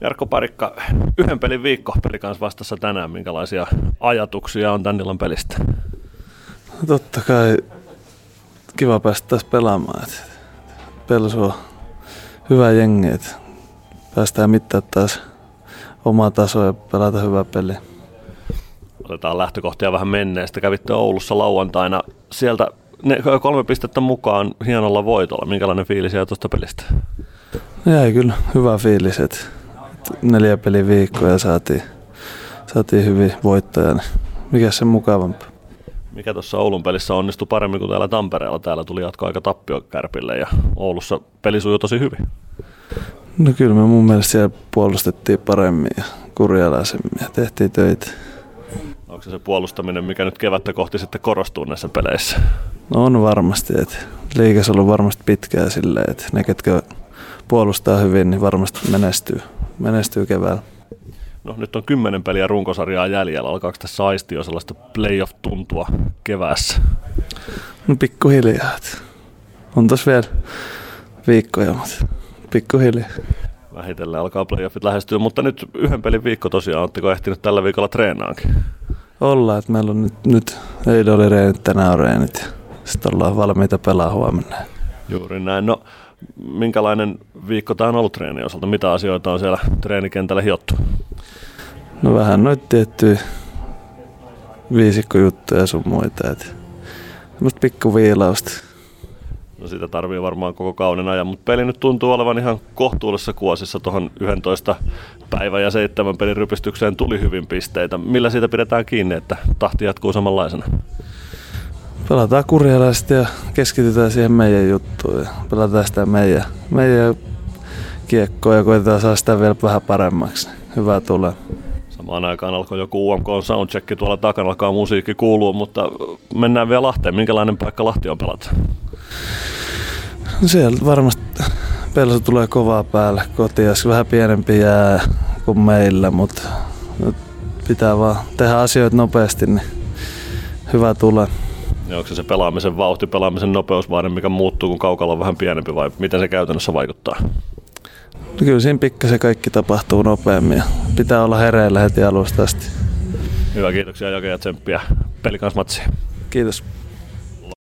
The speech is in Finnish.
Jarkko Parikka, yhden pelin viikko peli kanssa vastassa tänään. Minkälaisia ajatuksia on tän illan pelistä? No totta kai kiva päästä taas pelaamaan. Pelsu on hyvä jengi, että päästään mittaa taas omaa tasoa ja pelata hyvää peliä. Otetaan lähtökohtia vähän menneestä. Kävitte Oulussa lauantaina. Sieltä ne kolme pistettä mukaan hienolla voitolla. Minkälainen fiilis jäi tuosta pelistä? Jäi kyllä hyvä fiilis, että neljä peli viikkoa ja saatiin, saatiin hyvin voittoja. Niin mikä se mukavampi? Mikä tuossa Oulun pelissä onnistui paremmin kuin täällä Tampereella? Täällä tuli jatkoaika tappio Kärpille ja Oulussa peli sujui tosi hyvin. No kyllä me mun mielestä siellä puolustettiin paremmin ja kurjalaisemmin ja tehtiin töitä. Onko se se puolustaminen, mikä nyt kevättä kohti sitten korostuu näissä peleissä? No on varmasti, että liikas on ollut varmasti pitkään silleen, että ne ketkä puolustaa hyvin, niin varmasti menestyy, menestyy keväällä. No nyt on kymmenen peliä runkosarjaa jäljellä. Alkaako tässä aisti jo sellaista playoff-tuntua keväässä? No pikkuhiljaa. On tos vielä viikkoja, mutta pikkuhiljaa. Vähitellen alkaa playoffit lähestyä, mutta nyt yhden pelin viikko tosiaan. Oletteko ehtinyt tällä viikolla treenaankin? Ollaan, että meillä on nyt, nyt eilen oli reenit, tänään on reenit sitten ollaan valmiita pelaa huomenna. Juuri näin. No, minkälainen viikko tämä on ollut treenin osalta? Mitä asioita on siellä treenikentällä hiottu? No vähän noita tiettyjä viisikkojuttuja sun muita. Et semmoista pikku viilausta. No sitä tarvii varmaan koko kauden ajan, mutta peli nyt tuntuu olevan ihan kohtuullisessa kuosissa tuohon 11 päivän ja seitsemän pelin rypistykseen tuli hyvin pisteitä. Millä siitä pidetään kiinni, että tahti jatkuu samanlaisena? Pelataan kurjalaisesti ja keskitytään siihen meidän juttuun ja pelataan sitä meidän, meidän kiekkoa ja koitetaan saada sitä vielä vähän paremmaksi. Hyvä tulee. Samaan aikaan alkoi joku UMK soundcheck tuolla takana, alkaa musiikki kuuluu, mutta mennään vielä Lahteen. Minkälainen paikka Lahti on pelata? No siellä varmasti Pelso tulee kovaa päälle. Kotias vähän pienempi jää kuin meillä, mutta pitää vaan tehdä asioita nopeasti, niin hyvä tulee. Ja onko se se pelaamisen vauhti, pelaamisen nopeusvaade, mikä muuttuu, kun kaukalo on vähän pienempi vai miten se käytännössä vaikuttaa? No kyllä siinä pikkasen kaikki tapahtuu nopeammin pitää olla hereillä heti alusta asti. Hyvä, kiitoksia Jake ja tsemppiä pelikansmatsiin. Kiitos.